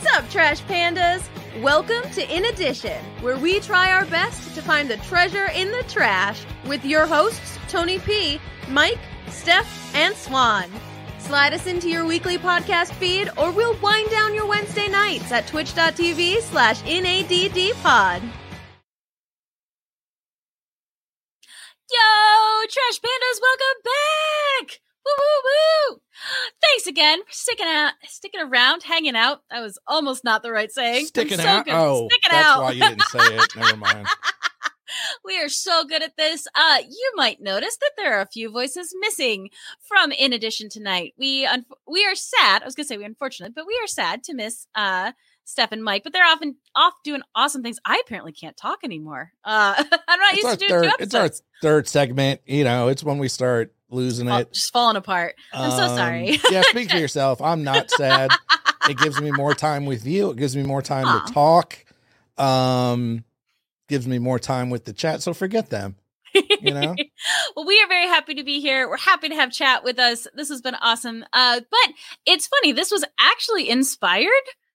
What's up, Trash Pandas? Welcome to In Addition, where we try our best to find the treasure in the trash with your hosts, Tony P., Mike, Steph, and Swan. Slide us into your weekly podcast feed, or we'll wind down your Wednesday nights at twitch.tv slash NADDpod. Yo, Trash Pandas, welcome back! Woo woo woo! Thanks again for sticking out, sticking around, hanging out. That was almost not the right saying. Sticking so out. good- Oh, sticking that's out. why you didn't say it. Never mind. we are so good at this. Uh, you might notice that there are a few voices missing from In Addition tonight. We un- we are sad. I was gonna say we unfortunate, but we are sad to miss uh Steph and Mike. But they're often off doing awesome things. I apparently can't talk anymore. Uh, I'm not It's used to doing third. It's our third segment. You know, it's when we start losing it. just falling apart. I'm so Um, sorry. yeah, speak for yourself. I'm not sad. it gives me more time with you. It gives me more time Aw. to talk. Um, gives me more time with the chat. So forget them. You know. well, we are very happy to be here. We're happy to have chat with us. This has been awesome. Uh, but it's funny. This was actually inspired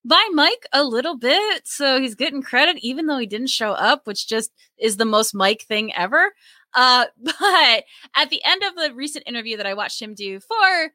by Mike a little bit, so he's getting credit even though he didn't show up, which just is the most Mike thing ever. Uh, but at the end of the recent interview that I watched him do for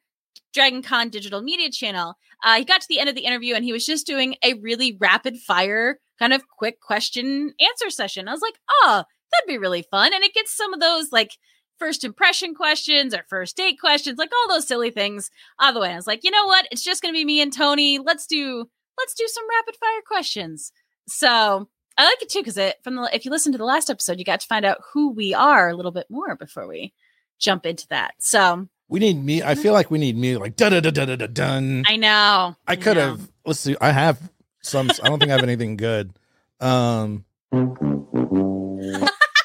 Dragon Con Digital Media Channel, uh, he got to the end of the interview and he was just doing a really rapid fire kind of quick question answer session. I was like, oh, that'd be really fun. And it gets some of those like first impression questions or first date questions, like all those silly things out of the way. I was like, you know what? It's just gonna be me and Tony. Let's do let's do some rapid fire questions. So I like it too because it from the if you listen to the last episode, you got to find out who we are a little bit more before we jump into that. So We need me. I feel like we need me like da da da da da dun. I know I could know. have. Let's see. I have some. I don't think I have anything good. Um.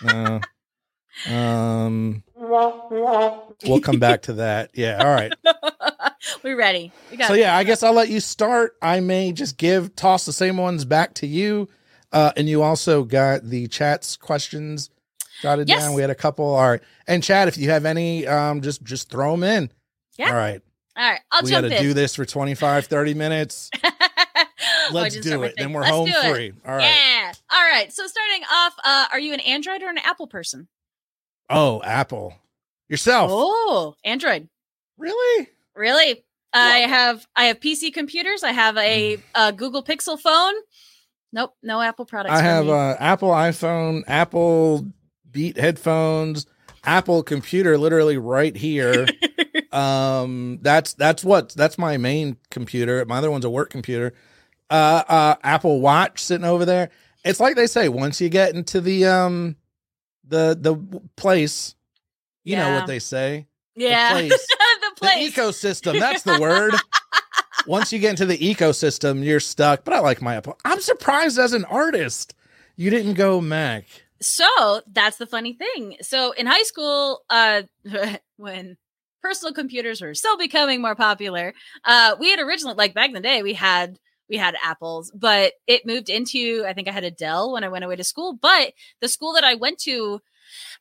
uh, um. We'll come back to that. Yeah. All right. We're ready. We got So yeah, I guess I'll let you start. I may just give toss the same ones back to you. Uh, and you also got the chat's questions jotted Yes. down. We had a couple. All right. And chat, if you have any, um, just just throw them in. Yeah. All right. All right, I'll we gotta in. do this for 25, 30 minutes. Let's do it. Then we're Let's home free. All right. Yeah. All right. So starting off, uh, are you an Android or an Apple person? Oh, Apple. Yourself. Oh, Android. Really? Really? I have I have PC computers. I have a, a Google Pixel phone. Nope, no Apple products. I have uh, Apple iPhone, Apple Beat headphones, Apple computer literally right here. um that's that's what that's my main computer. My other one's a work computer. Uh uh Apple Watch sitting over there. It's like they say once you get into the um the the place, you know what they say. yeah, the, place. the The ecosystem, that's the word. Once you get into the ecosystem, you're stuck. But I like my Apple. I'm surprised as an artist you didn't go Mac. so that's the funny thing. So in high school, uh, when personal computers were still becoming more popular, uh, we had originally like back in the day we had we had apples, but it moved into I think I had a Dell when I went away to school. But the school that I went to,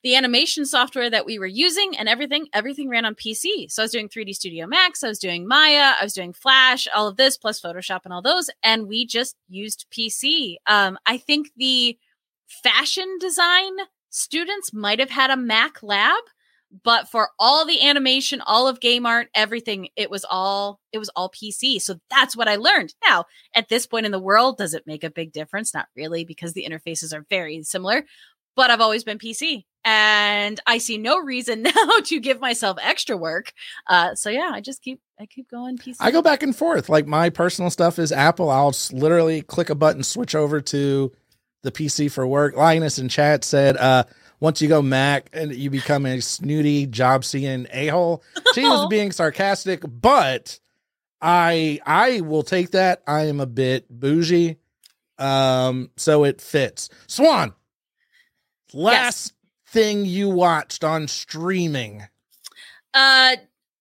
the animation software that we were using and everything, everything ran on PC. So I was doing 3D Studio Max, I was doing Maya, I was doing Flash, all of this plus Photoshop and all those, and we just used PC. Um, I think the fashion design students might have had a Mac lab, but for all the animation, all of game art, everything, it was all it was all PC. So that's what I learned. Now, at this point in the world, does it make a big difference? Not really, because the interfaces are very similar. But I've always been PC, and I see no reason now to give myself extra work. Uh, so yeah, I just keep I keep going PC. I go back and forth. Like my personal stuff is Apple. I'll literally click a button, switch over to the PC for work. Linus in chat said, uh, once you go Mac and you become a snooty job seeing a hole. She was being sarcastic, but I I will take that. I am a bit bougie. Um, so it fits. Swan, last thing you watched on streaming. Uh,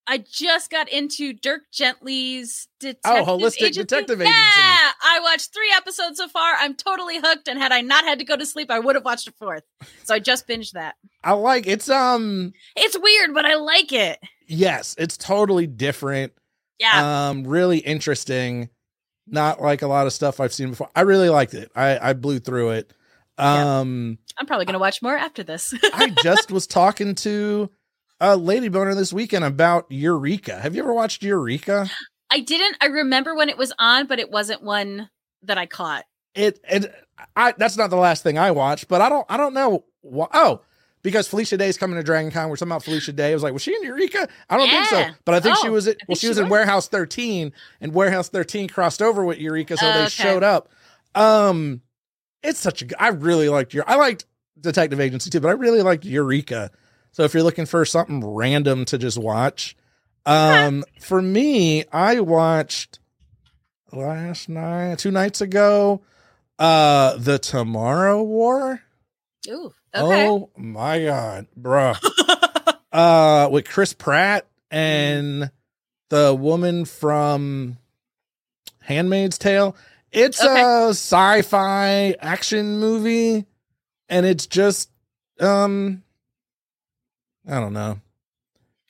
I just got into Dirk Gently's Detective Oh, Holistic Agency. Detective yeah, I watched three episodes so far. I'm totally hooked, and had I not had to go to sleep, I would have watched a fourth. So I just binged that. I like it's um It's weird, but I like it. yes, it's totally different. Yeah, Um really interesting. not like a lot of stuff I've seen before. I really liked it. I, I blew through it. Yeah. Um, I'm probably gonna watch more after this. I just was talking to a lady boner this weekend about Eureka. Have you ever watched Eureka? I didn't. I remember when it was on, but it wasn't one that I caught. It it I that's not the last thing I watched, but I don't I don't know why. Oh, because Felicia Day is coming to Dragon Con. We're talking about Felicia Day. I was like, was she in Eureka? I don't think so. But I think she Oh, was. At, well, she she was in. Warehouse 13, and Warehouse 13 crossed over with Eureka, so Oh, they okay. showed up. Um, it's such a. I really liked your. I liked Detective Agency too, but I really liked Eureka. So if you're looking for something random to just watch, um, for me, I watched last night, two nights ago, uh, the Tomorrow War. Ooh. Okay. Oh my god, bruh. uh with Chris Pratt and the woman from Handmaid's Tale. It's Okay. a sci-fi action movie and it's just um I don't know.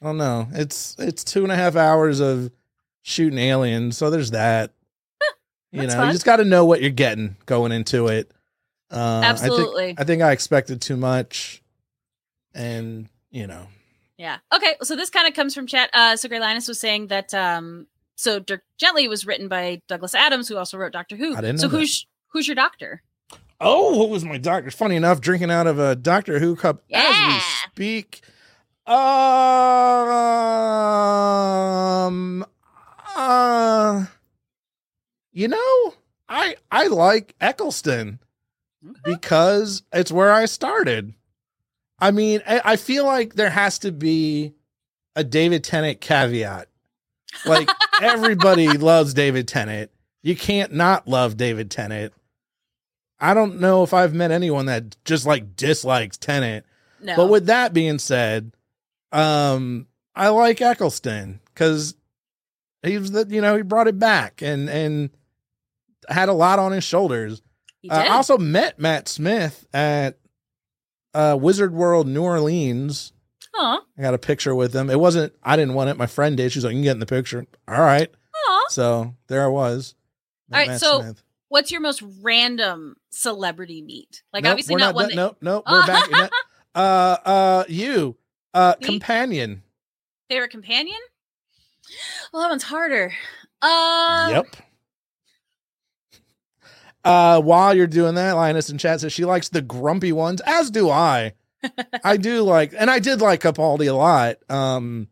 I don't know. It's it's two and a half hours of shooting aliens, so there's that. you know, you just got to know what you're getting going into it. Uh, I think- Absolutely. I think I expected too much, and you know, Yeah. Okay. So this kind of comes from chat. Uh, so Gray Lioness was saying that um, so Dirk Gently was written by Douglas Adams, who also wrote Doctor Who. I didn't so know that. who's who's your doctor? oh, what was my doctor? Funny enough, drinking out of a Doctor Who cup as we speak. Um, uh, you know, I I like Eccleston because it's where I started. I mean, I, I feel like there has to be a David Tennant caveat. Like everybody loves David Tennant. You can't not love David Tennant. I don't know if I've met anyone that just like dislikes Tennant. No. But with that being said, um, I like Eccleston because he was the you know he brought it back and and had a lot on his shoulders. Uh, I also met Matt Smith at uh, Wizard World New Orleans. Aw. I got a picture with him. It wasn't. I didn't want it. My friend did. She's like, "You can get in the picture." All right. Aw. So there I was. All right, Matt so Smith. What's your most random celebrity meet? Like Nope, obviously we're not, one. that- Nope, nope. We're back. No. Uh, uh, you, uh, Me? companion. Favorite companion? Well, that one's harder. Uh, yep. Uh, while you're doing that, Linus in chat says she likes the grumpy ones, as do I. I do like, and I did like Capaldi a lot. Um,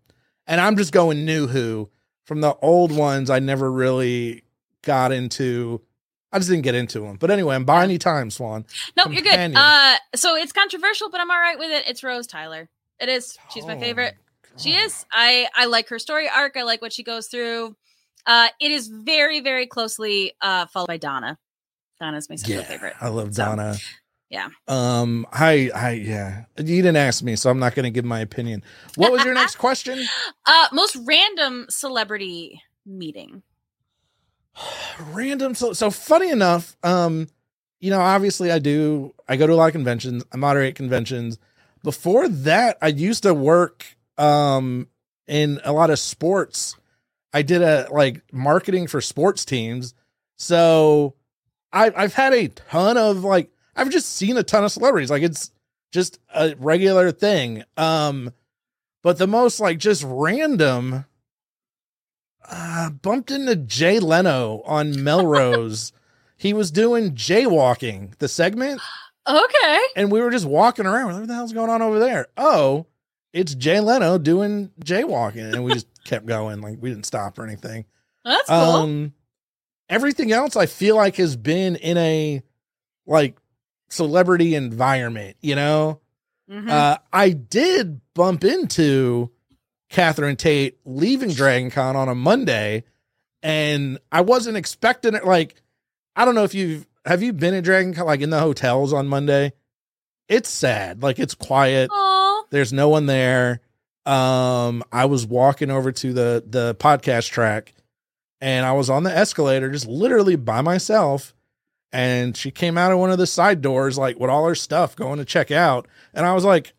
and I'm just going new Who from the old ones. I never really got into. I just didn't get into them. But anyway, I'm buying you time, Swan. Nope, you're good. Uh, so it's controversial, but I'm all right with it. It's Rose Tyler. It is. She's my Oh, favorite. She is. I I like her story arc. I like what she goes through. Uh, it is very very closely uh followed by Donna. Donna's my second Yeah, favorite. I love So, Donna. Yeah. Um. I. I. Yeah. You didn't ask me, so I'm not going to give my opinion. What was your next question? Uh, most random celebrity meeting. Random. So. So funny enough. Um. You know, obviously, I do. I go to a lot of conventions. I moderate conventions. Before that, I used to work. Um. In a lot of sports. I did a like marketing for sports teams. So I I've had a ton of like I've just seen a ton of celebrities. Like it's just a regular thing. Um but the most like just random uh bumped into Jay Leno on Melrose. he was doing jaywalking, the segment, Okay. and we were just walking around. What the hell's going on over there? Oh, it's Jay Leno doing jaywalking. And we just kept going. Like we didn't stop or anything. That's cool. Um, everything else I feel like has been in a like celebrity environment, you know? Mhm. Uh, I did bump into Catherine Tate leaving Dragon Con on a Monday, and I wasn't expecting it. Like, I don't know if you've have you been at Dragon Con like in the hotels on Monday? It's sad. Like it's quiet. Aw. There's no one there. Um, I was walking over to the the podcast track, and I was on the escalator, just literally by myself. And she came out of one of the side doors, like with all her stuff, going to check out. And I was like,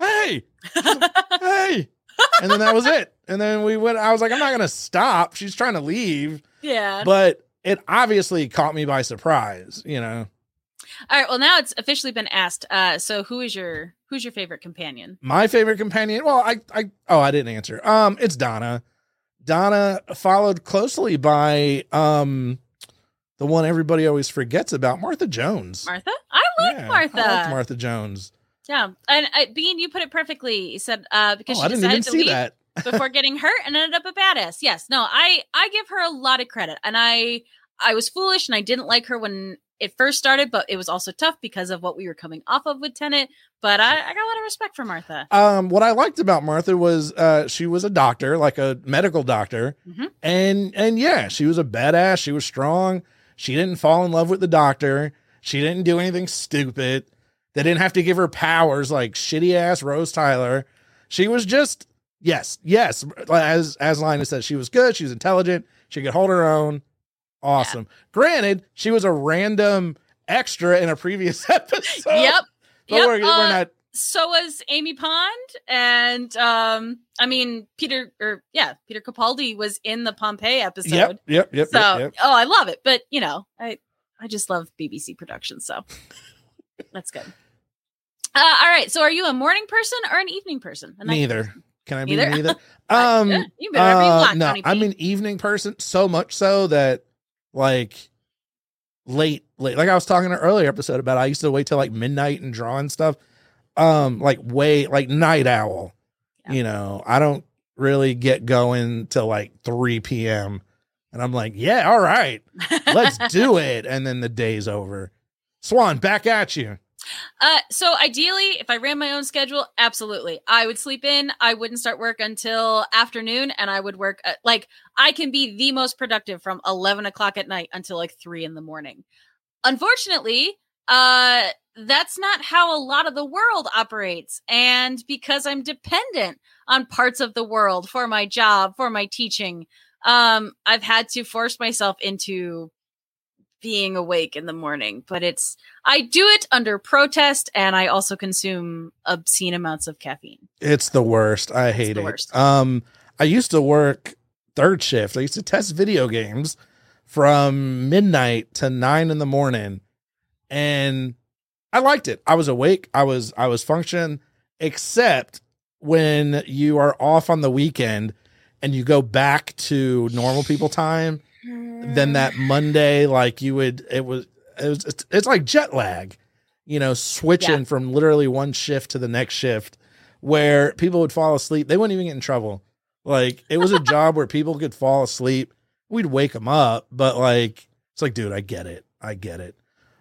"Hey, hey!" And then that was it. And then we went. I was like, "I'm not gonna stop." She's trying to leave, yeah. but it obviously caught me by surprise, you know. All right. Well, now it's officially been asked. Uh, so who is your who's your favorite companion? My favorite companion, well, I I oh, I didn't answer. Um, it's Donna. Donna followed closely by um the one everybody always forgets about, Martha Jones. Martha. I like Yeah, Martha. I Martha Jones. Yeah, and uh, Bean, you put it perfectly. You said uh, because Oh, she I decided to see leave that. before getting hurt and ended up a badass. Yes, no, I I give her a lot of credit, and I I was foolish and I didn't like her when it first started, but it was also tough because of what we were coming off of with Tennant. But I, I got a lot of respect for Martha. Um, what I liked about Martha was uh, she was a doctor, like a medical doctor, Mhm. and and yeah, she was a badass. She was strong. She didn't fall in love with the doctor. She didn't do anything stupid. They didn't have to give her powers like shitty ass Rose Tyler. She was just yes, yes. As as Linus said, she was good. She was intelligent. She could hold her own. Awesome. Granted, she was a random extra in a previous episode. yep. But yep. we're, we're uh, not so was Amy Pond, and um, I mean Peter, or yeah, Peter Capaldi was in the Pompeii episode. Yep, yep, yep, so yep, yep. oh, I love it. But you know, I I just love BBC productions, so that's good. Uh, all right. So, are you a morning person or an evening person? Neither. person? Can I be Neither? neither? Uh, Um, yeah, you better be uh, black, no, I'm P. an evening person. So much so that like late, late. Like I was talking in an earlier episode about, I used to wait till like midnight and draw and stuff. Um, like way like night owl. Yeah. You know, I don't really get going till like 3 p.m. And I'm like, yeah, all right, let's do it. And then the day's over. Swan, back at you. Uh, so ideally, if I ran my own schedule, absolutely, I would sleep in. I wouldn't start work until afternoon, and I would work at, like I can be the most productive from eleven o'clock at night until like three in the morning. Unfortunately, uh, that's not how a lot of the world operates, and because I'm dependent on parts of the world for my job, for my teaching, um, I've had to force myself into being awake in the morning, but it's I do it under protest and I also consume obscene amounts of caffeine. It's the worst. I hate it. worst. Um, I used to work third shift. I used to test video games from midnight to nine in the morning, and I liked it. I was awake. I was I was functioning, except when you are off on the weekend and you go back to normal people time. Then hmm. that Monday, like you would, it was it was it's, it's like jet lag, you know, switching Yeah. from literally one shift to the next shift where people would fall asleep. They wouldn't even get in trouble. Like it was a job where people could fall asleep. We'd wake them up, but like it's like, dude, I get it. I get it.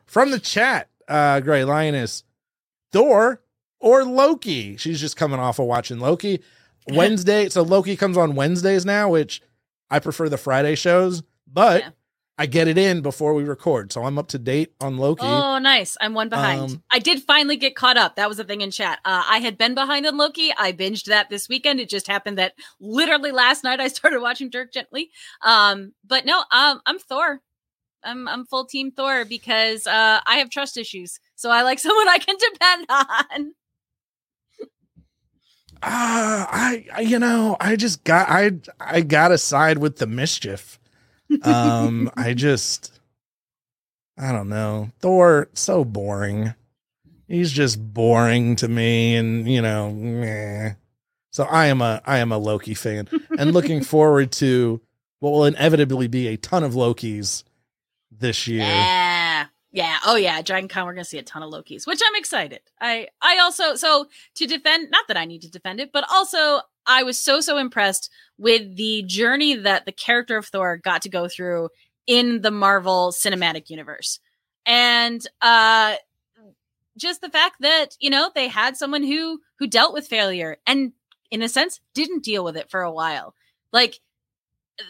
From the chat, uh, Gray Lioness, Thor or Loki. She's just coming off of watching Loki. Wednesday, so Loki comes on Wednesdays now, which I prefer the Friday shows, but Yeah. I get it in before we record. So I'm up to date on Loki. Oh, nice. I'm one behind. Um, I did finally get caught up. That was the thing in chat. Uh, I had been behind on Loki. I binged that this weekend. It just happened that literally last night I started watching Dirk Gently. Um, but no, um, I'm Thor. I'm I'm full team Thor because uh, I have trust issues. So I like someone I can depend on. Ah, I, I you know, I just got I I gotta side with the mischief. Um, I just I don't know. Thor so boring. He's just boring to me, and you know, meh. So I am a I am a Loki fan, and looking forward to what will inevitably be a ton of Lokis this year. Yeah. Yeah. Oh yeah. Dragon Con, we're gonna see a ton of Lokis, which I'm excited. I I also so to defend not that I need to defend it, but also I was so so impressed with the journey that the character of Thor got to go through in the Marvel cinematic universe. And uh just the fact that, you know, they had someone who who dealt with failure and in a sense didn't deal with it for a while. Like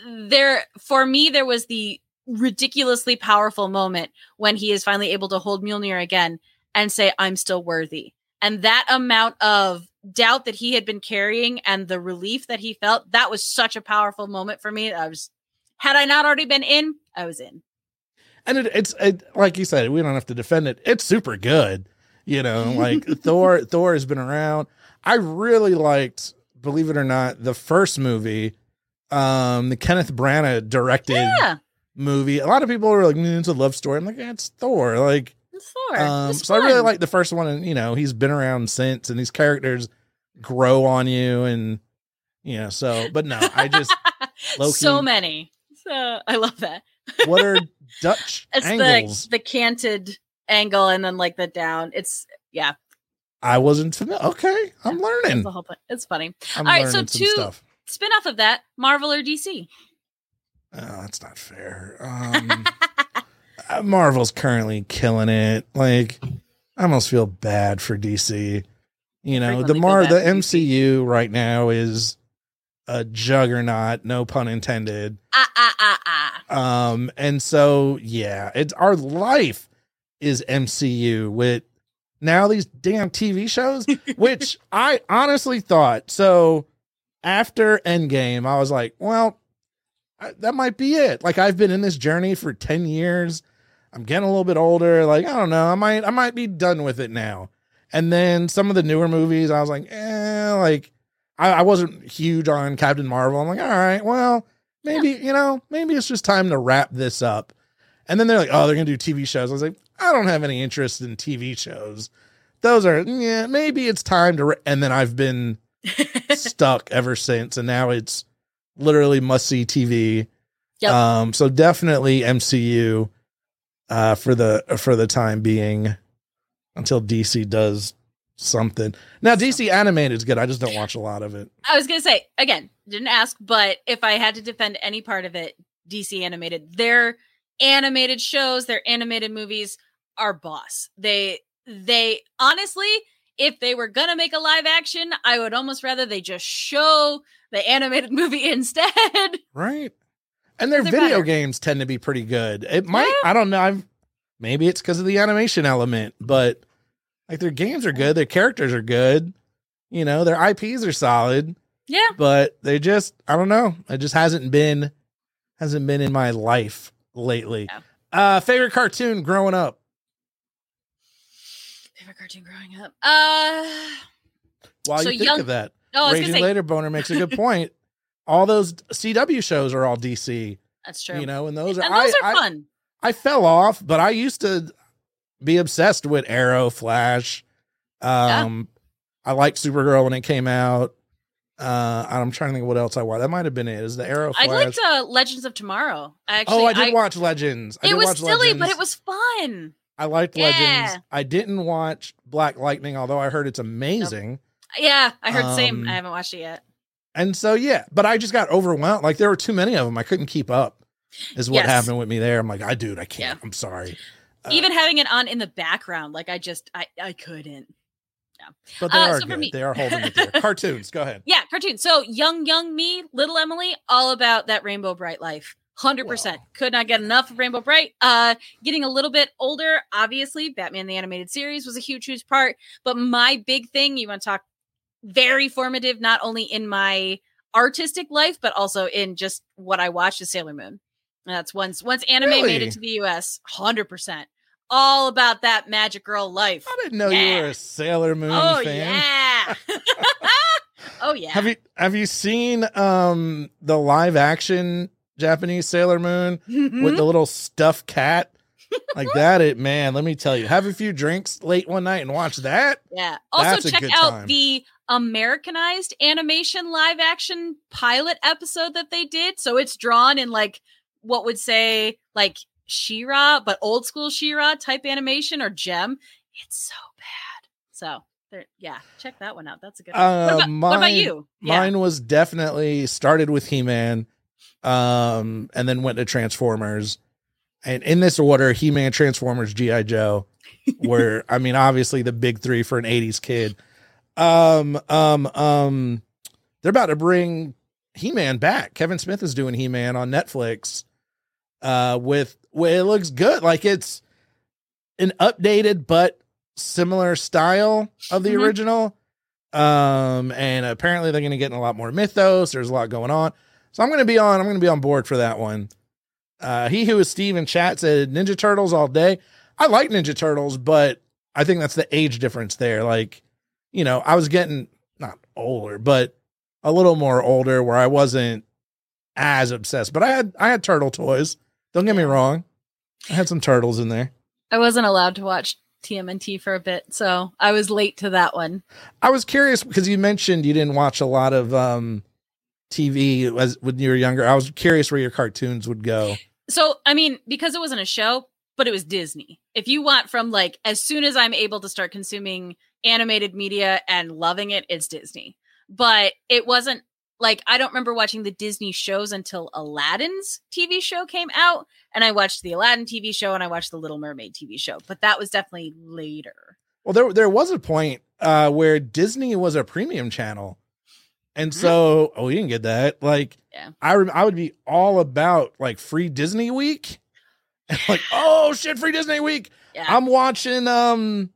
there for me there was the ridiculously powerful moment when he is finally able to hold Mjolnir again and say, I'm still worthy. And that amount of doubt that he had been carrying and the relief that he felt, that was such a powerful moment for me. I was, had I not already been in, I was in. and it, it's it, like you said, we don't have to defend it. It's super good, you know. Like Thor, Thor has been around. I really liked, believe it or not, the first movie, um, the Kenneth Branagh directed Yeah. Movie. A lot of people are like, mm, it's a love story. I'm like, yeah, it's Thor. Like, It's Thor. um, It's so I really like the first one, and you know, he's been around since, and these characters grow on you, and you know, so. But no, I just so many. So I love that. what are Dutch It's angles? the the canted angle and then like the down. It's yeah. I wasn't familiar. Okay, I'm That's learning. the whole point. It's funny. I'm All right, so two- stuff. Spin off of that, Marvel or DC. Oh, that's not fair. Um, uh, Marvel's currently killing it. Like, I almost feel bad for DC. You know, the Mar the. MCU right now is a juggernaut, no pun intended. ah ah ah ah. Um, and so yeah, it's our life is MCU with now these damn TV shows, which I honestly thought so after Endgame, I was like, well, I, that might be it. Like I've been in this journey for 10 years. I'm getting a little bit older. Like, I don't know. I might, I might be done with it now. And then some of the newer movies, I was like, eh, like I, I wasn't huge on Captain Marvel. I'm like, all right, well, maybe, you know, maybe it's just time to wrap this up. And then they're like, oh, they're gonna do TV shows. I was like, I don't have any interest in TV shows. Those are, yeah, maybe it's time to. Re-. And then I've been stuck ever since, and now it's literally must see TV. Yep. Um, so definitely MCU uh, for the for the time being until DC does something. Now DC animated is good. I just don't watch a lot of it. I was gonna say again, didn't ask, but if I had to defend any part of it, DC animated, their animated shows, their animated movies are boss. They they honestly, if they were gonna make a live action, I would almost rather they just show the animated movie instead. Right. And their video better. games tend to be pretty good. It might I don't know. I've maybe it's because of the animation element, but like their games are good, their characters are good, you know, their IPs are solid. yeah. but they just I don't know. It just hasn't been hasn't been in my life lately. Yeah. Uh favorite cartoon growing up. Favorite cartoon growing up. Uh While So you think young- of that, oh, I Raging say Later Boner makes a good point. All those CW shows are all DC, that's true. you know, and those are and those I, are fun. I fell off, but I used to be obsessed with Arrow, Flash. Um I liked Supergirl when it came out. Uh I'm trying to think what else I watched. That might have been it. Is the Arrow I Flash? liked uh, Legends of Tomorrow. Actually, oh, I did watch Legends. I it was silly, but it was fun. I liked Yeah. Legends. I didn't watch Black Lightning, although I heard it's amazing. Yeah, I heard the same. Um, I haven't watched it yet. And so yeah, but I just got overwhelmed. Like there were too many of them. I couldn't keep up. Is what Yes. happened with me there. I'm like, I dude, I can't. Yeah. I'm sorry. Uh, Even having it on in the background, like I just I I couldn't. Yeah, but they uh, are so good. me- They are holding it there. Cartoons. Go ahead. Yeah, cartoons. So young, young me, little Emily, all about that Rainbow Brite life. Hundred percent. Could not get enough of Rainbow Brite. Uh, getting a little bit older, obviously, Batman the animated series was a huge, huge part. But my big thing, you want to talk very formative, not only in my artistic life, but also in just what I watched is Sailor Moon. And that's once once anime made it to the US, hundred percent. All about that magic girl life. I didn't know you were a Sailor Moon Oh fan. yeah. oh yeah. Have you have you seen um the live action Japanese Sailor Moon Mm-hmm. with the little stuffed cat? like that it man, let me tell you. Have a few drinks late one night and watch that. Yeah. Also, check out time. the Americanized animation live action pilot episode that they did. So it's drawn in like what would say like She-Ra, but old school She-Ra type animation or gem. It's so bad. So there, yeah, check that one out. That's a good one. Uh, what, about, what about mine- you? Yeah. Mine was definitely started with He Man, um, and then went to Transformers. And in this order, He Man, Transformers, G.I. Joe were, I mean, obviously the big three for an 80s kid. Um, um, um, they're about to bring He Man back. Kevin Smith is doing He Man on Netflix. Uh, with, well, it looks good. Like it's an updated but similar style of the Mhm. original. Um, and apparently they're going to get in a lot more mythos. There's a lot going on. So I'm going to be on, I'm going to be on board for that one. Uh, he who is Steve in chat said Ninja Turtles all day. I like Ninja Turtles, but I think that's the age difference there. Like, you know, I was getting not older, but a little more older where I wasn't as obsessed. But I had I had turtle toys. Don't get me wrong. I had some turtles in there. I wasn't allowed to watch TMNT for a bit, so I was late to that one. I was curious because you mentioned you didn't watch a lot of um TV as when you were younger. I was curious where your cartoons would go. So, I mean, because it wasn't a show, but it was Disney. If you want from like as soon as I'm able to start consuming animated media and loving it, it's Disney. But it wasn't like I don't remember watching the Disney shows until Aladdin's TV show came out, and I watched the Aladdin TV show and I watched the Little Mermaid TV show. But that was definitely later. Well, there there was a point uh where Disney was a premium channel. And so, oh, you didn't get that. Like, Yeah. I rem- I would be all about like free Disney week, and like, oh shit, free Disney week. Yeah. I'm watching um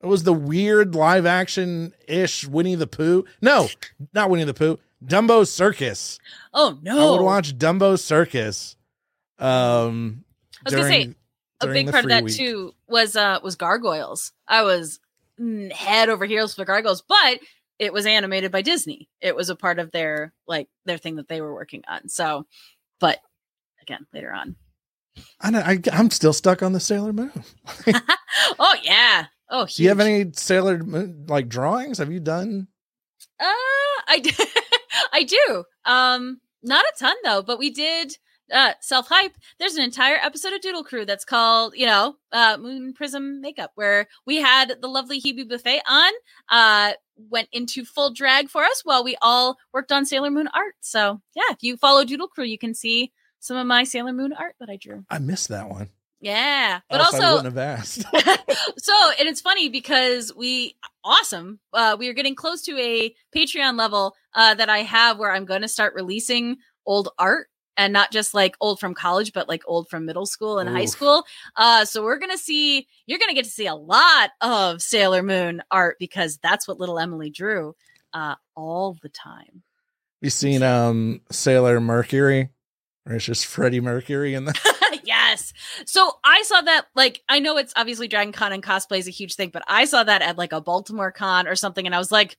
it was the weird live action ish Winnie the Pooh. No, not Winnie the Pooh. Dumbo Circus. oh no. I would watch Dumbo Circus. Um I was gonna say, a big part of that week. too was uh was gargoyles i was head over heels for gargoyles but it was animated by disney it was a part of their like their thing that they were working on so but again later on I, know, I I'm still stuck on the Sailor Moon. oh yeah oh Do you have any Sailor Moon like drawings? Have you done? uh i do i do um not a ton though but we did uh self hype there's an entire episode of doodle crew that's called you know uh moon prism makeup where we had the lovely hebe buffet on uh went into full drag for us while we all worked on sailor moon art so yeah if you follow doodle crew you can see some of my sailor moon art that i drew I missed that one. yeah but Else I also wouldn't have asked. so and it's funny because we awesome uh we are getting close to a patreon level uh that i have where i'm going to start releasing old art and not just like old from college but like old from middle school and high school uh so we're to see you're to get to see a lot of sailor moon art because that's what little emily drew uh all the time you seen um Sailor Mercury? Or it's just Freddie Mercury in the yes. So I saw that, like, I know it's obviously Dragon Con and cosplay is a huge thing, but I saw that at like a Baltimore con or something, and I was like,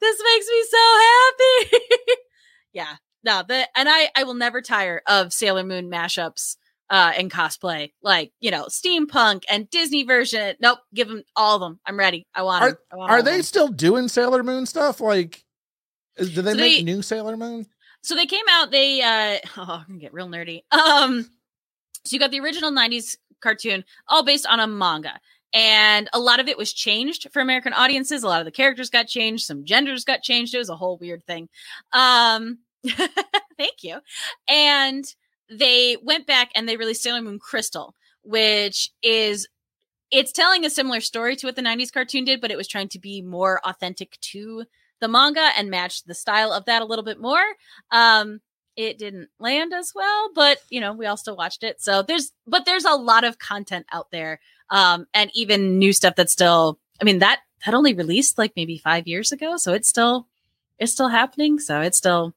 this makes me so happy. yeah. No, the and I I will never tire of Sailor Moon mashups uh and cosplay. Like, you know, steampunk and Disney version. Nope, give them all of them. I'm ready. I want them. I want Are they them. still doing Sailor Moon stuff? Like, is, do they So make they- new Sailor Moon? so they came out they uh oh i'm gonna get real nerdy um so you got the original 90s cartoon all based on a manga and a lot of it was changed for american audiences a lot of the characters got changed some genders got changed it was a whole weird thing um thank you. And they went back and they released sailor moon crystal which is it's telling a similar story to what the 90s cartoon did but it was trying to be more authentic to the manga and match the style of that a little bit more. Um it didn't land as well but you know we all still watched it. So there's but there's a lot of content out there um and even new stuff that's still i mean that that only released like maybe five years ago so it's still it's still happening. So it's still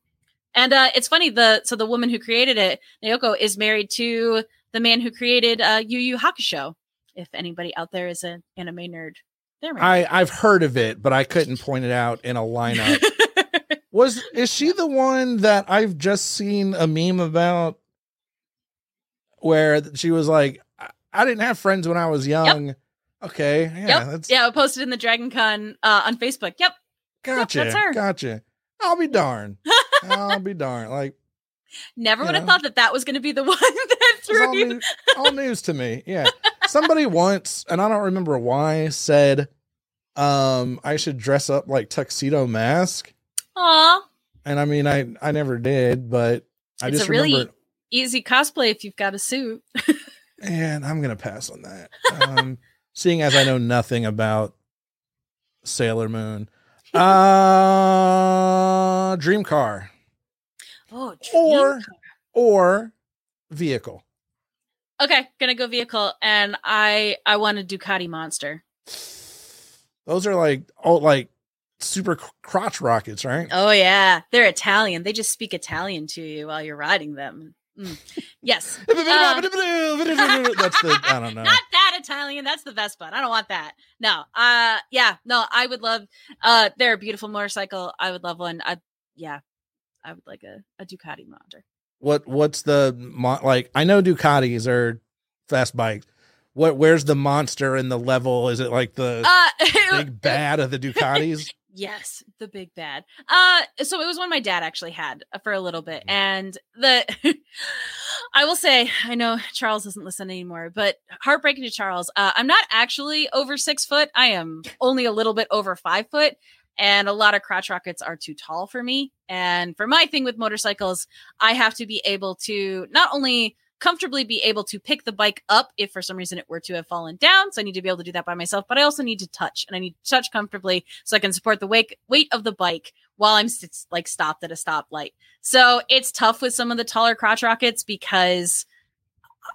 and uh it's funny the so the woman who created it naoko is married to the man who created uh yu yu hakusho if anybody out there is an anime nerd they're married. I I've heard of it, but I couldn't point it out in a lineup. Was is she the one that I've just seen a meme about where she was like, I, I didn't have friends when I was young. Okay, yeah, yep. that's yeah, posted in the Dragon Con uh, on Facebook. Yep. gotcha, that's her. gotcha. I'll be darned. I'll be darned. Like Never would have thought that that was going to be the one that it's all, threw you. new, all news to me. Yeah, somebody once, and I don't remember why, said, um, I should dress up like tuxedo mask. Aw, And I mean, I I never did, but I It's just a really- remember. easy cosplay if you've got a suit. And I'm gonna pass on that. Um, seeing as I know nothing about Sailor Moon, uh, Dream Car Oh, Or- or vehicle. okay, gonna go vehicle, and I I want a Ducati Monster. Those are like oh, like super crotch rockets, right? Oh yeah, they're Italian. They just speak Italian to you while you're riding them. Mm. Yes, That's the I don't know. not that Italian. That's the Vespa. I don't want that. No. Uh yeah, no, I would love uh they're a beautiful motorcycle. I would love one. I yeah. I would like a, a Ducati Monster. what what's the like? I know Ducatis are fast bikes. What where's the monster in the level? Is it like the Uh, big bad of the Ducatis? Yes, the big bad. Uh so it was one my dad actually had uh, for a little bit. And the I will say, I know Charles doesn't listen anymore, but heartbreaking to Charles. Uh I'm not actually over six foot. I am only a little bit over five foot. And a lot of crotch rockets are too tall for me. And for my thing with motorcycles, I have to be able to not only comfortably be able to pick the bike up if for some reason it were to have fallen down. So I need to be able to do that by myself, but I also need to touch and I need to touch comfortably so I can support the weight weight of the bike while I'm st- like stopped at a stoplight. So it's tough with some of the taller crotch rockets because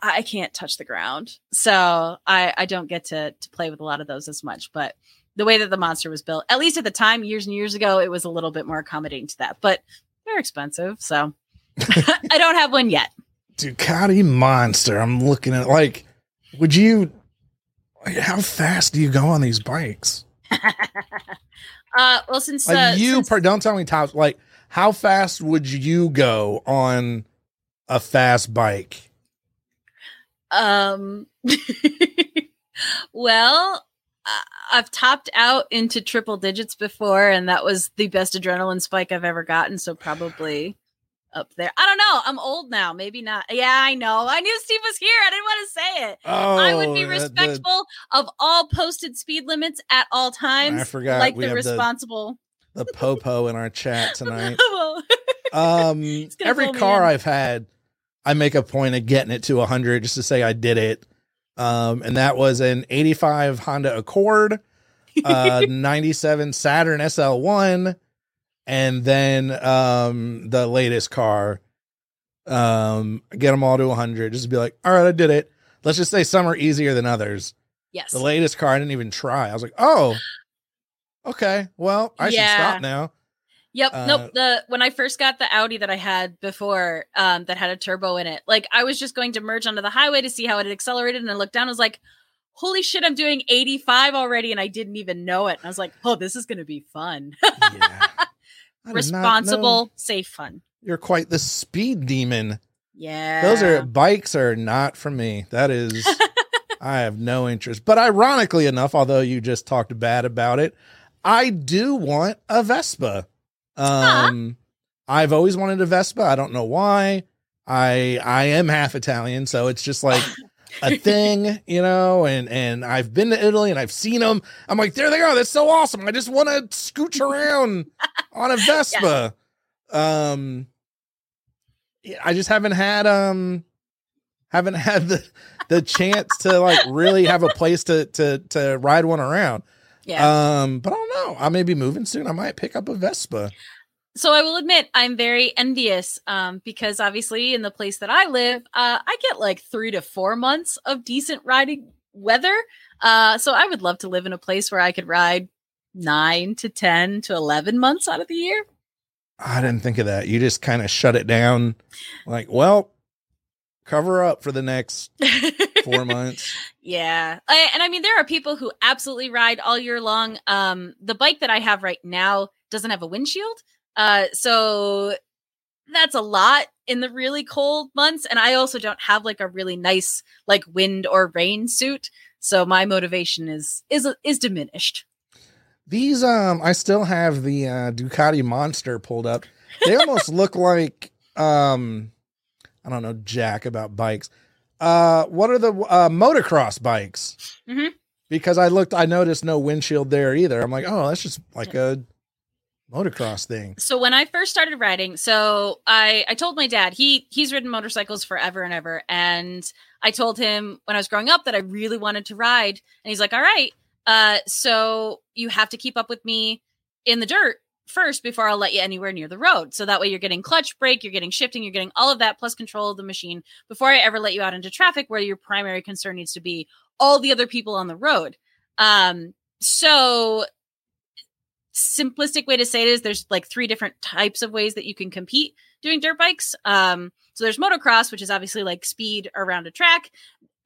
I can't touch the ground. So I, I don't get to to play with a lot of those as much, but the way that the monster was built, at least at the time, years and years ago, it was a little bit more accommodating to that. But they're expensive, so I don't have one yet. Ducati Monster. I'm looking at like, would you? How fast do you go on these bikes? uh, well, since Like uh, you, since- per, don't tell me top. Like, how fast would you go on a fast bike? um, well, I've topped out into triple digits before, and that was the best adrenaline spike I've ever gotten. So probably up there. I don't know. I'm old now. Maybe not. Yeah, I know. I knew Steve was here. I didn't want to say it. Oh, I would be uh, the- respectful of all posted speed limits at all times. I forgot like the have the- responsible. the popo in our chat tonight. Um, every car. I've had, I make a point of getting it to 100 just to say I did it. Um, and that was an 85 Honda Accord, uh, 97 Saturn SL1, and then um, the latest car. Um, get them all to 100. Just be like, all right, I did it. Let's just say some are easier than others. yes. The latest car, I didn't even try. I was like, oh, okay, well, I should stop now. Yep. Uh, nope. The when I first got the Audi that I had before, um, that had a turbo in it, like I was just going to merge onto the highway to see how it had accelerated, and I looked down, I was like, "Holy shit, I'm doing 85 already," and I didn't even know it. And I was like, "Oh, this is going to be fun, Yeah. I did not know responsible, safe fun." You're quite the speed demon. Yeah. Those are bikes are not for me. That is I have no interest. But ironically enough, although you just talked bad about it, I do want a Vespa. Um I've always wanted a Vespa. I don't know why. I I am half Italian, so it's just like a thing, you know, and and I've been to Italy and I've seen them. I'm like, there they are. That's so awesome. I just want to scooch around on a Vespa. Um I just haven't had um haven't had the the chance to like really have a place to to to ride one around. Yeah. Um, but I don't know. I may be moving soon. I might pick up a Vespa. so I will admit I'm very envious um, because obviously in the place that I live, uh, I get like three to four months of decent riding weather. Uh, so I would love to live in a place where I could ride nine to 10 to 11 months out of the year. I didn't think of that. You just kind of shut it down. Like, well, cover up for the next four months. Yeah. I, and I mean, there are people who absolutely ride all year long. Um, the bike that I have right now doesn't have a windshield. Uh, so that's a lot in the really cold months. And I also don't have like a really nice like wind or rain suit. So my motivation is is is diminished. These um I still have the uh Ducati Monster pulled up. They almost look like um I don't know jack about bikes. Uh what are the uh motocross bikes? Mhm. Because I looked I noticed no windshield there either. I'm like, "Oh, that's just like a motocross thing." So when I first started riding, so I I told my dad he he's ridden motorcycles forever and ever, and I told him when I was growing up that I really wanted to ride, and he's like, "All right, uh, so you have to keep up with me in the dirt first before I'll let you anywhere near the road. So that way you're getting clutch brake, you're getting shifting, you're getting all of that plus control of the machine before I ever let you out into traffic where your primary concern needs to be all the other people on the road." Um, so simplistic way to say it is there's like three different types of ways that you can compete doing dirt bikes. Um, so there's motocross, which is obviously like speed around a track.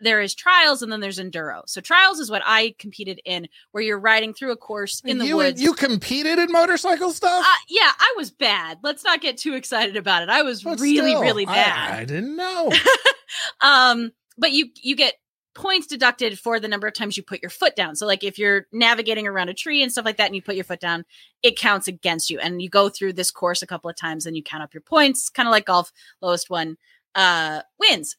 There is trials and then there's enduro. So trials is what I competed in, where you're riding through a course in the you, woods. You competed in motorcycle stuff? uh, yeah, I was bad. Let's not get too excited about it. I was But really, still, really I- bad. I, didn't know. um, but you you get points deducted for the number of times you put your foot down. So like if you're navigating around a tree and stuff like that and you put your foot down, it counts against you. And you go through this course a couple of times and you count up your points, kind of like golf, lowest one uh wins.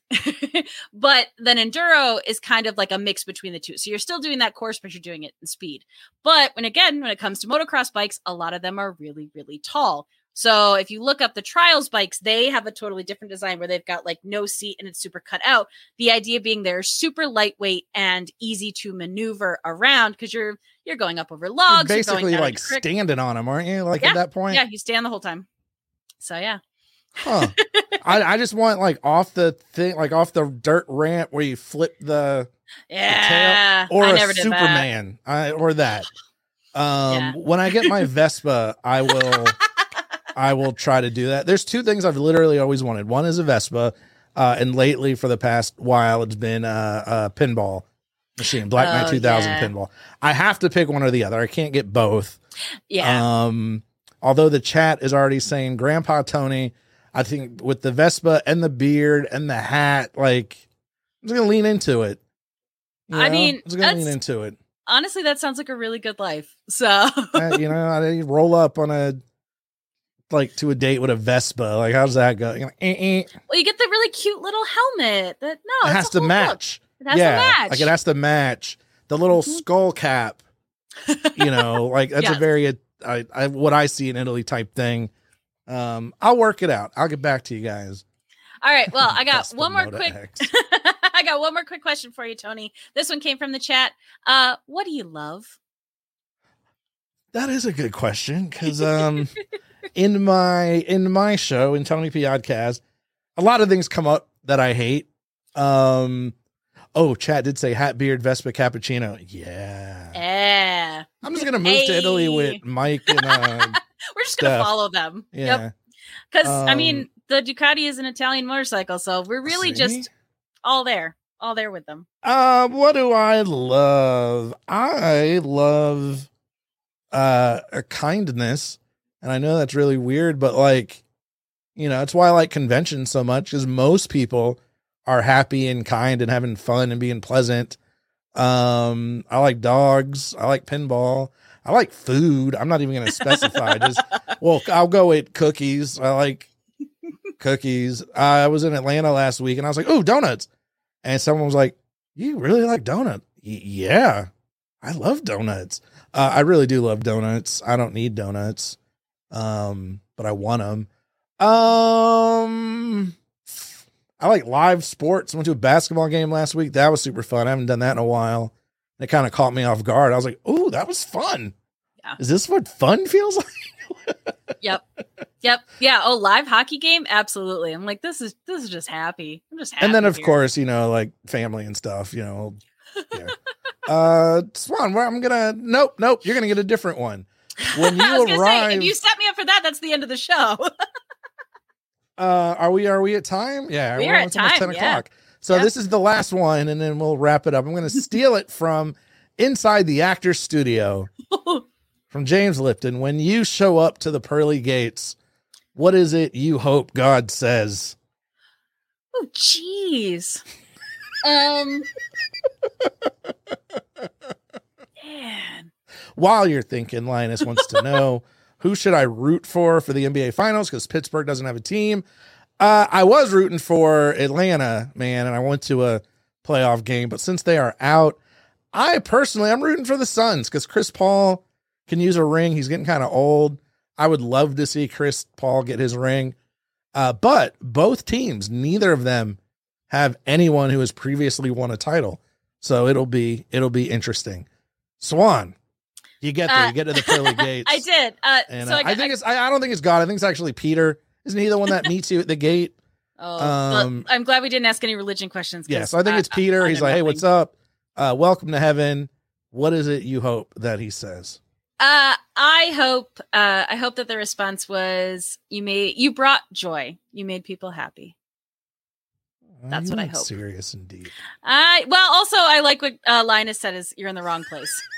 but then enduro is kind of like a mix between the two. So you're still doing that course but you're doing it in speed. But when again, when it comes to motocross bikes, a lot of them are really really tall. So if you look up the trials bikes, they have a totally different design where they've got like no seat and it's super cut out. The idea being they're super lightweight and easy to maneuver around because you're you're going up over logs. you're going basically like standing on them, aren't you? Like Yeah, at that point? Yeah, you stand the whole time. So yeah. Huh. I, I just want like off the thing, like off the dirt ramp where you flip the Yeah. or I a never did that. Superman, I, or that. Um, Yeah. when I get my Vespa, I will, I will try to do that. There's two things I've literally always wanted. One is a Vespa, uh, and lately for the past while, it's been uh, a pinball machine, Black Knight Oh, 2000 yeah. pinball. I have to pick one or the other. I can't get both. Yeah. Um, although the chat is already saying Grandpa Tony, I think with the Vespa and the beard and the hat, like I'm just gonna lean into it. You I mean, I'm just gonna lean into it. Honestly, that sounds like a really good life. So Uh, you know, I roll up on a like to a date with a Vespa. Like, how's that go? Eh, eh. well, you get the really cute little helmet. That no, it has to whole look. match. It has yeah, to match. like it has to match the little Mhm. skull cap. You know, like that's a very I, I what I see in Italy type thing. Um, I'll work it out. I'll get back to you guys. All right. Well, I got one more quick. I got one more quick question for you, Tony. This one came from the chat. Uh, what do you love? That is a good question because um, in my in my show in Tony P Podcast, a lot of things come up that I hate. Um, oh, chat did say hat beard Vespa cappuccino. Yeah, Yeah, I'm just gonna move to Italy with Mike and uh, we're just gonna follow them. yeah. Yep. Because I mean, Um, the Ducati is an Italian motorcycle, so we're really See? just all there, all there with them. Uh, what do I love? I love uh a kindness, and I know that's really weird, but like, you know, it's why I like conventions so much. Because most people are happy and kind and having fun and being pleasant. Um, I like dogs. I like pinball. I like food. I'm not even going to specify. Just well, I'll go with cookies. I like cookies. I was in Atlanta last week, and I was like, "Oh, donuts!" And someone was like, "You really like donut?" Y- yeah, I love donuts. Uh, I really do love donuts. I don't need donuts, um, but I want them. Um, I like live sports. I went to a basketball game last week. That was super fun. I haven't done that in a while. It kind of caught me off guard. I was like, "Oh, that was fun." Yeah. Is this what fun feels like? Yep, yep, yeah. Oh, live hockey game, absolutely. I'm like, this is this is just happy. I'm just happy. and then of here. course you know like family and stuff you know yeah. uh swan where i'm gonna nope nope you're gonna get a different one when I was you gonna say, arrive if you set me up for that, that's the end of the show. uh are we are we at time yeah We we're at time, 10 yeah. o'clock so Yep. this is the last one and then we'll wrap it up i'm gonna steal it from inside the actor's studio from james lipton when you show up to the pearly gates what is it you hope god says oh, jeez. Um. Man. while you're thinking, Linus wants to know who should I root for for the NBA Finals because Pittsburgh doesn't have a team. Uh, I was rooting for Atlanta, man, and I went to a playoff game, but since they are out, I personally I'm rooting for the Suns because Chris Paul can use a ring. He's getting kind of old. I would love to see Chris Paul get his ring. Uh, but both teams, neither of them have anyone who has previously won a title. So it'll be it'll be interesting. Swan, you get there, Uh, you get to the pearly gates. I did. Uh, And so uh, I, I, think it's I, I don't think it's God. I think it's actually Peter. Isn't he the one that meets you at the gate? Oh, um, I'm glad we didn't ask any religion questions. 'cause Yeah, so I think it's Peter. I He's know like, "Hey, what's up? Uh, welcome to heaven. What is it you hope that he says?" Uh, I hope. Uh, I hope that the response was you made you brought joy. You made people happy. That's what I hope. Serious indeed. I well, also I like what uh, Linus said is you're in the wrong place.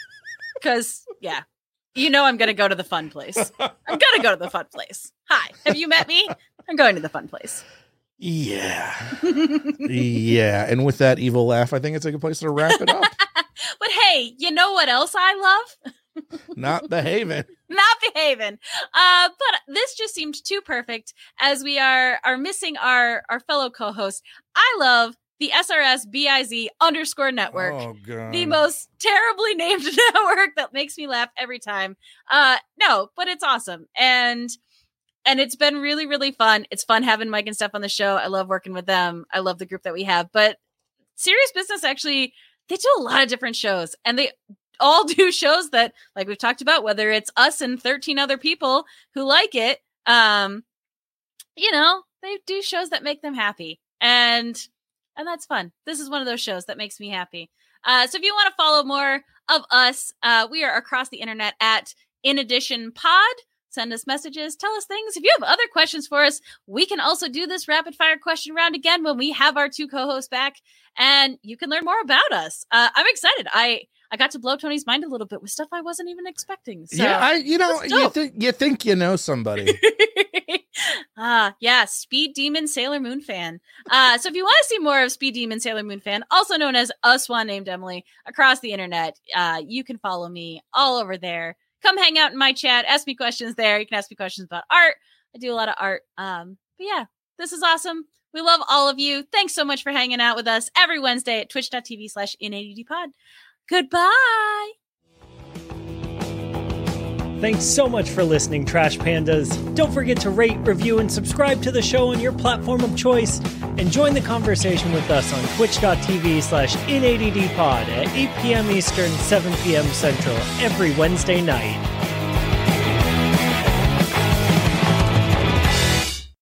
Because yeah, you know I'm gonna go to the fun place. I'm gonna go to the fun place. Hi, have you met me? I'm going to the fun place. Yeah. yeah. And with that evil laugh, I think it's a good place to wrap it up. but hey, you know what else I love? Not behaving. Not behaving. Uh, but this just seemed too perfect as we are are missing our our fellow co-host. I love the SRS BIZ underscore network. Oh god. the most terribly named network that makes me laugh every time. Uh no, but it's awesome. And and it's been really really fun. It's fun having Mike and Steph on the show. I love working with them. I love the group that we have. But Serious Business actually they do a lot of different shows and they all do shows that like we've talked about whether it's us and 13 other people who like it um you know they do shows that make them happy and and that's fun this is one of those shows that makes me happy uh so if you want to follow more of us uh we are across the internet at in addition pod send us messages tell us things if you have other questions for us we can also do this rapid fire question round again when we have our two co-hosts back and you can learn more about us uh i'm excited i I got to blow Tony's mind a little bit with stuff I wasn't even expecting. So. yeah, I you know, you think you think you know somebody. ah, yeah, Speed Demon Sailor Moon fan. Uh, so if you want to see more of Speed Demon Sailor Moon fan, also known as a swan named Emily, across the internet, uh, you can follow me all over there. Come hang out in my chat, ask me questions there. You can ask me questions about art. I do a lot of art. Um, but yeah, this is awesome. We love all of you. Thanks so much for hanging out with us every Wednesday at twitch.tv slash in80dpod. Goodbye. Thanks so much for listening, Trash Pandas. Don't forget to rate, review, and subscribe to the show on your platform of choice. And join the conversation with us on twitch.tv slash in80dpod at 8 p.m. Eastern, 7 p.m. Central every Wednesday night.